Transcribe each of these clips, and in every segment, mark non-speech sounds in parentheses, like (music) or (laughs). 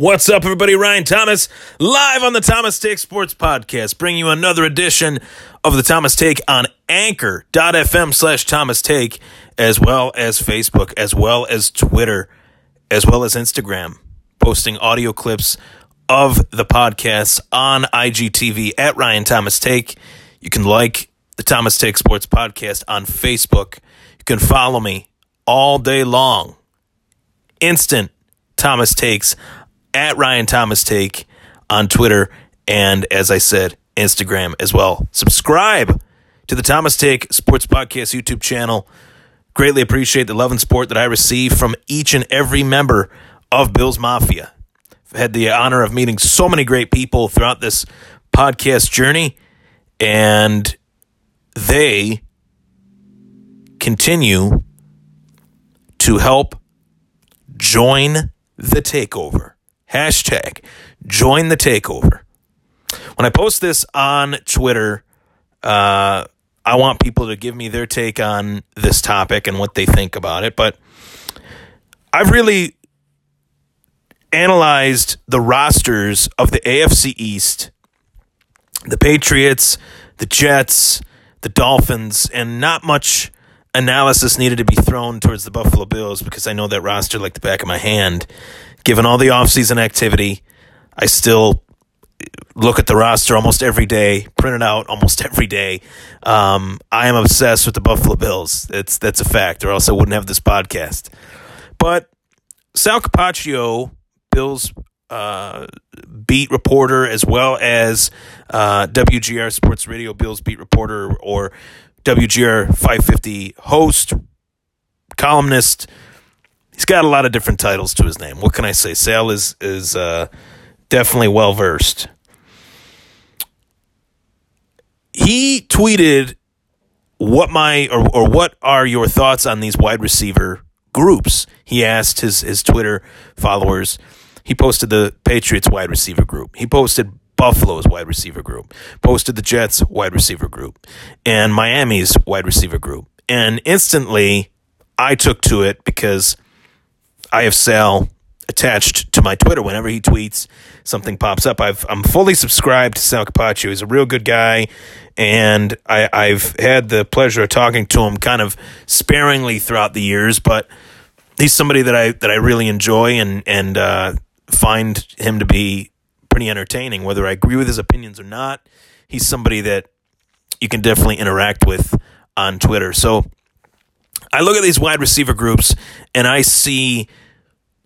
What's up, everybody? Ryan Thomas, live on the Thomas Take Sports Podcast, bringing you another edition of the Thomas Take on anchor.fm slash Thomas Take, as well as Facebook, as well as Twitter, as well as Instagram, posting audio clips of the podcast on IGTV at Ryan Thomas Take. You can like the Thomas Take Sports Podcast on Facebook. You can follow me all day long. Instant Thomas Takes at Ryan Thomas Take on Twitter and, as I said, Instagram as well. Subscribe to the Thomas Take Sports Podcast YouTube channel. Greatly appreciate the love and support that I receive from each and every member of Bill's Mafia. I've had the honor of meeting so many great people throughout this podcast journey, and they continue to help join the takeover. Hashtag join the takeover. When I post this on Twitter, uh, I want people to give me their take on this topic and what they think about it. But I've really analyzed the rosters of the AFC East, the Patriots, the Jets, the Dolphins, and not much analysis needed to be thrown towards the Buffalo Bills because I know that roster like the back of my hand given all the offseason activity, I still look at the roster almost every day, print it out almost (laughs) every day. Um, I am obsessed with the Buffalo Bills. It's that's a fact, or else I wouldn't have this podcast. But Sal Capaccio, Bills uh, beat reporter, as well as uh, WGR Sports Radio Bills beat reporter or WGR 550 host, columnist, he's got a lot of different titles to his name. What can I say? Sal is is uh, definitely well versed. He tweeted what my or, or what are your thoughts on these wide receiver groups? He asked his his Twitter followers. He posted the Patriots wide receiver group. He posted Buffalo's wide receiver group. Posted the Jets wide receiver group and Miami's wide receiver group. And instantly I took to it because I have Sal attached to my Twitter. Whenever he tweets, something pops up. I've, I'm fully subscribed to Sal Capaccio. He's a real good guy, and I, I've had the pleasure of talking to him kind of sparingly throughout the years, but he's somebody that I that I really enjoy and and uh, find him to be pretty entertaining. Whether I agree with his opinions or not, he's somebody that you can definitely interact with on Twitter. So I look at these wide receiver groups and I see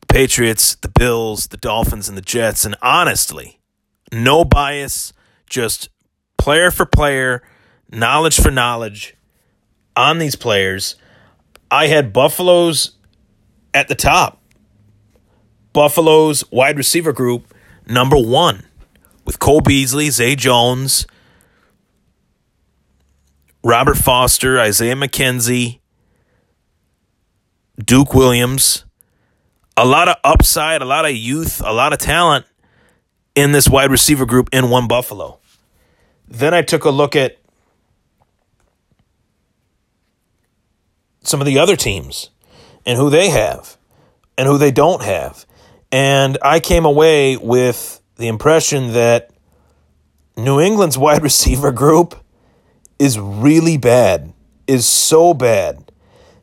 the Patriots, the Bills, the Dolphins, and the Jets. And honestly, no bias, just player for player, knowledge for knowledge on these players. I had Buffalo's at the top. Buffalo's wide receiver group, number one, with Cole Beasley, Zay Jones, Robert Foster, Isaiah McKenzie, Duke Williams, a lot of upside, a lot of youth, a lot of talent in this wide receiver group in one Buffalo. Then I took a look at some of the other teams and who they have and who they don't have. And I came away with the impression that New England's (laughs) wide receiver group is really bad, is so bad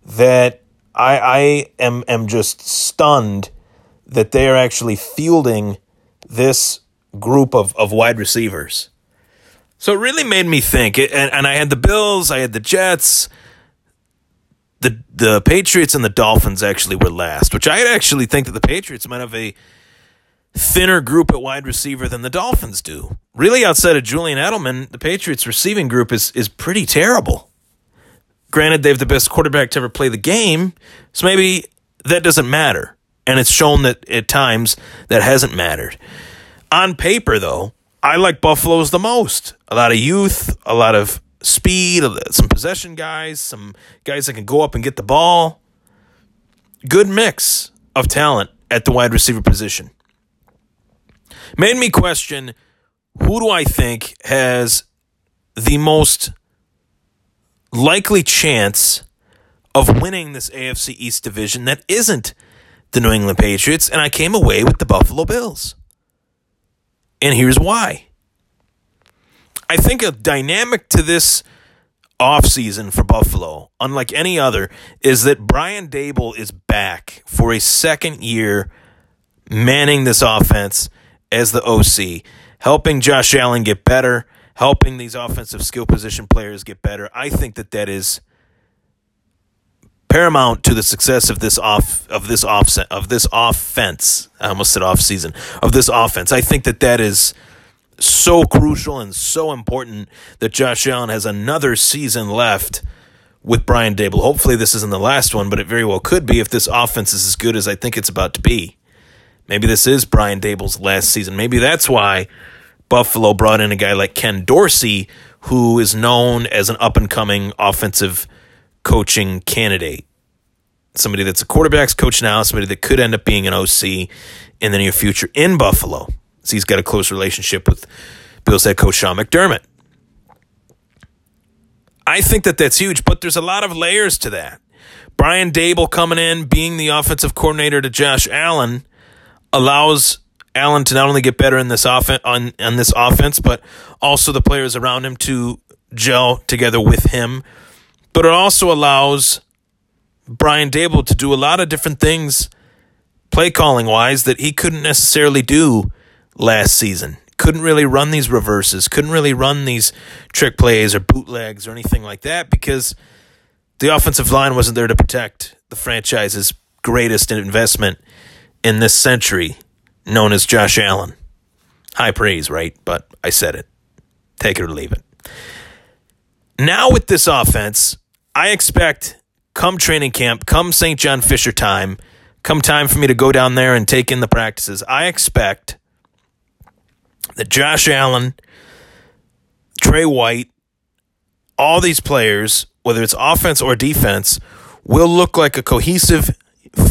that I, I am am just stunned that they are actually fielding this group of, of wide receivers. So it really made me think. And, and I had the Bills, I had the Jets, the the Patriots and the Dolphins actually were last, which I actually think that the Patriots might have a thinner group at wide receiver than the Dolphins do. Really, outside of Julian Edelman, the Patriots receiving group is is pretty terrible. Granted, they have the best quarterback to ever play the game, so maybe that doesn't matter. And it's shown that at times that hasn't mattered. On paper, though, I like Buffalo's the most. A lot of youth, a lot of speed, some possession guys, some guys that can go up and get the ball. Good mix of talent at the wide receiver position. Made me question who do I think has the most likely chance of winning this AFC East division that isn't the New England Patriots, and I came away with the Buffalo Bills. And here's why. I think a dynamic to this offseason for Buffalo, unlike any other, is that Brian Daboll is back for a second year manning this offense as the OC, helping Josh Allen get better, helping these offensive skill position players get better. I think that that is paramount to the success of this off of this offset of this offense. I almost said off season of this offense. I think that that is so crucial and so important that Josh Allen has another season left with Brian Daboll. Hopefully, this isn't the last one, but it very well could be if this offense is as good as I think it's about to be. Maybe this is Brian Daboll's last season. Maybe that's why Buffalo brought in a guy like Ken Dorsey, who is known as an up and coming offensive coaching candidate. Somebody that's a quarterback's coach now, somebody that could end up being an OC in the near future in Buffalo. So he's got a close relationship with Bills head coach Sean McDermott. I think that that's huge, but there's a lot of layers to that. Brian Daboll coming in, being the offensive coordinator to Josh Allen, allows Allen to not only get better in this offense on, on this offense, but also the players around him to gel together with him. But it also allows Brian Daboll to do a lot of different things play calling wise that he couldn't necessarily do last season. Couldn't really run these reverses, couldn't really run these trick plays or bootlegs or anything like that because the offensive line wasn't there to protect the franchise's greatest investment in this century, known as Josh Allen. High praise, right? But I said it. Take it or leave it. Now, with this offense, I expect come training camp, come St. John Fisher time, come time for me to go down there and take in the practices, I expect that Josh Allen, Tre White, all these players, whether it's offense or defense, will look like a cohesive,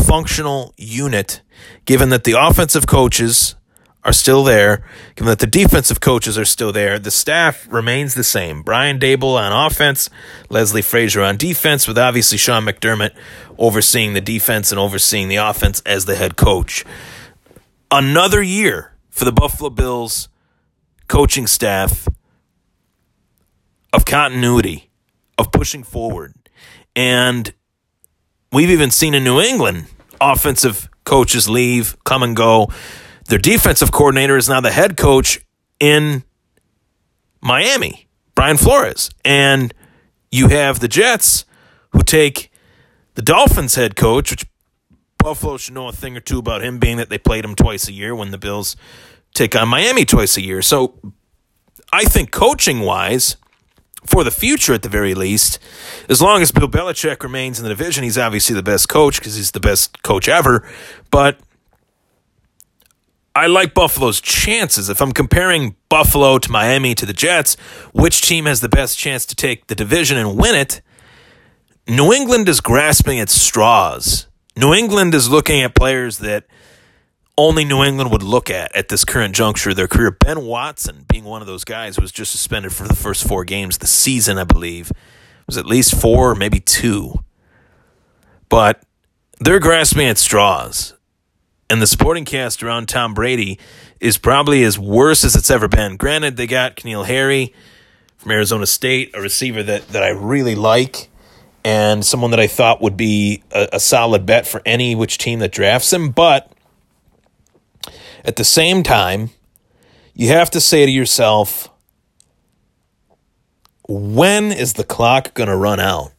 functional unit, given that the offensive coaches are still there, given that the defensive coaches are still there. The staff remains the same. Brian Daboll on offense, Leslie Frazier on defense, with obviously Sean McDermott overseeing the defense and overseeing the offense as the head coach. Another year for the Buffalo Bills coaching staff of continuity, of pushing forward. And we've even seen in New England offensive coaches leave, come and go. Their defensive coordinator is now the head coach in Miami, Brian Flores. And you have the Jets who take the Dolphins head coach, which Buffalo should know a thing or two about him, being that they played him twice a year when the Bills take on Miami twice a year. So I think coaching wise, for the future at the very least, as long as Bill Belichick remains in the division, he's obviously the best coach because he's the best coach ever. But I like Buffalo's chances. If I'm comparing Buffalo to Miami to the Jets, which team has the best chance to take the division and win it? New England is grasping at straws. New England is looking at players that only New England would look at at this current juncture of their career. Ben Watson being one of those guys was just suspended for the first four games the season, I believe. It was at least four, maybe two. But they're grasping at straws. And the supporting cast around Tom Brady is probably as worse as it's ever been. Granted, they got N'Keal Harry from Arizona State, a receiver that, that I really like and someone that I thought would be a, a solid bet for any which team that drafts him. But at the same time, you have to say to yourself, when is the clock going to run out?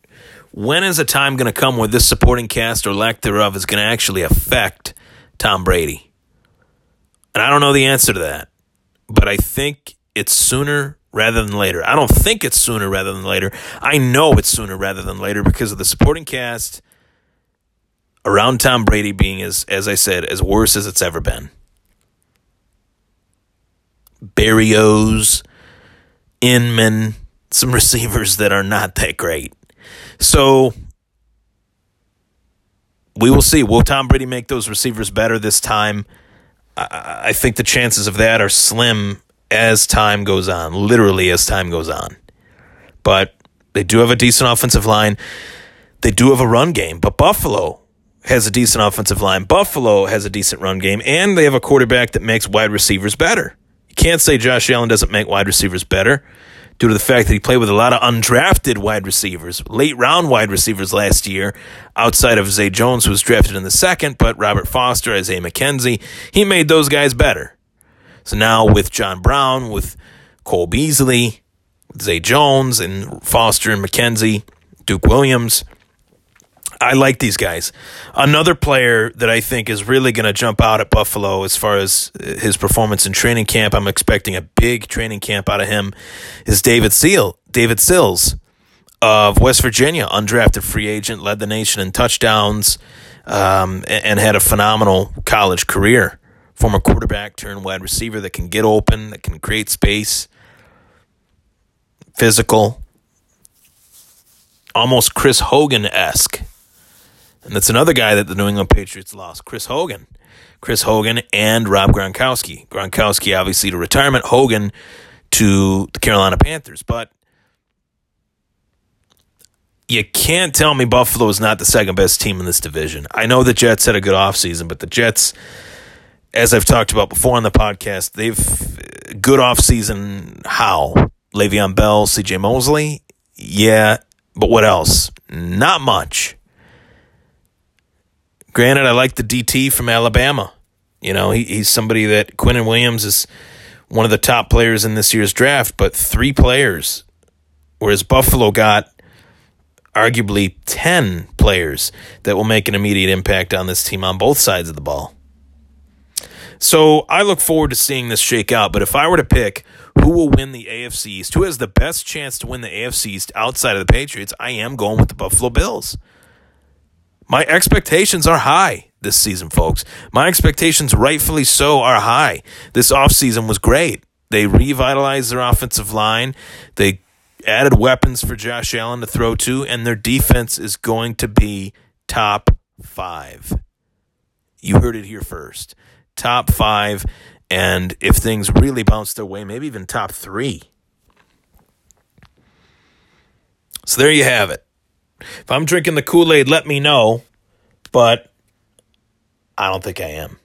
When is a time going to come where this supporting cast or lack thereof is going to actually affect Tom Brady? And I don't know the answer to that, but I think it's sooner rather than later. I don't think it's sooner rather than later. I know it's sooner rather than later because of the supporting cast around Tom Brady being as as I said as worse as it's ever been. Berrios, Inman, some receivers that are not that great. So we will see. Will Tom Brady make those receivers better this time? I, I think the chances of that are slim as time goes on, literally as time goes on. But they do have a decent offensive line. They do have a run game. But Buffalo, has a decent offensive line. Buffalo has a decent run game, and they have a quarterback that makes wide receivers better. Can't say Josh Allen doesn't make wide receivers better due to the fact that he played with a lot of undrafted wide receivers, late round wide receivers last year, outside of Zay Jones, who was drafted in the second, but Robert Foster, Isaiah McKenzie, he made those guys better. So now with John Brown, with Cole Beasley, Zay Jones, and Foster and McKenzie, Duke Williams, I like these guys. Another player that I think is really going to jump out at Buffalo as far as his performance in training camp, I'm expecting a big training camp out of him, is David Seal, David Sills of West Virginia, undrafted free agent, led the nation in touchdowns, um, and, and had a phenomenal college career. Former quarterback turned wide receiver that can get open, that can create space, physical, almost Chris Hogan esque and that's another guy that the New England Patriots lost, Chris Hogan. Chris Hogan and Rob Gronkowski. Gronkowski, obviously, to retirement, Hogan to the Carolina Panthers. But you can't tell me Buffalo is not the second best team in this division. I know the Jets had a good offseason, but the Jets, as I've talked about before on the podcast, they've good offseason. How? Le'Veon Bell, CJ Mosley? Yeah, but what else? Not much. Granted, I like the DT from Alabama. You know, he, he's somebody that Quinnen Williams is one of the top players in this year's draft, but three players, whereas Buffalo got arguably 10 players that will make an immediate impact on this team on both sides of the ball. So I look forward to seeing this shake out. But if I were to pick who will win the AFC East, who has the best chance to win the AFC East outside of the Patriots, I am going with the Buffalo Bills. My expectations are high this season, folks. My expectations, rightfully so, are high. This offseason was great. They revitalized their offensive line. They added weapons for Josh Allen to throw to, and their defense is going to be top five. You heard it here first. Top five, and if things really bounce their way, maybe even top three. So there you have it. If I'm drinking the Kool Aid, let me know. But I don't think I am.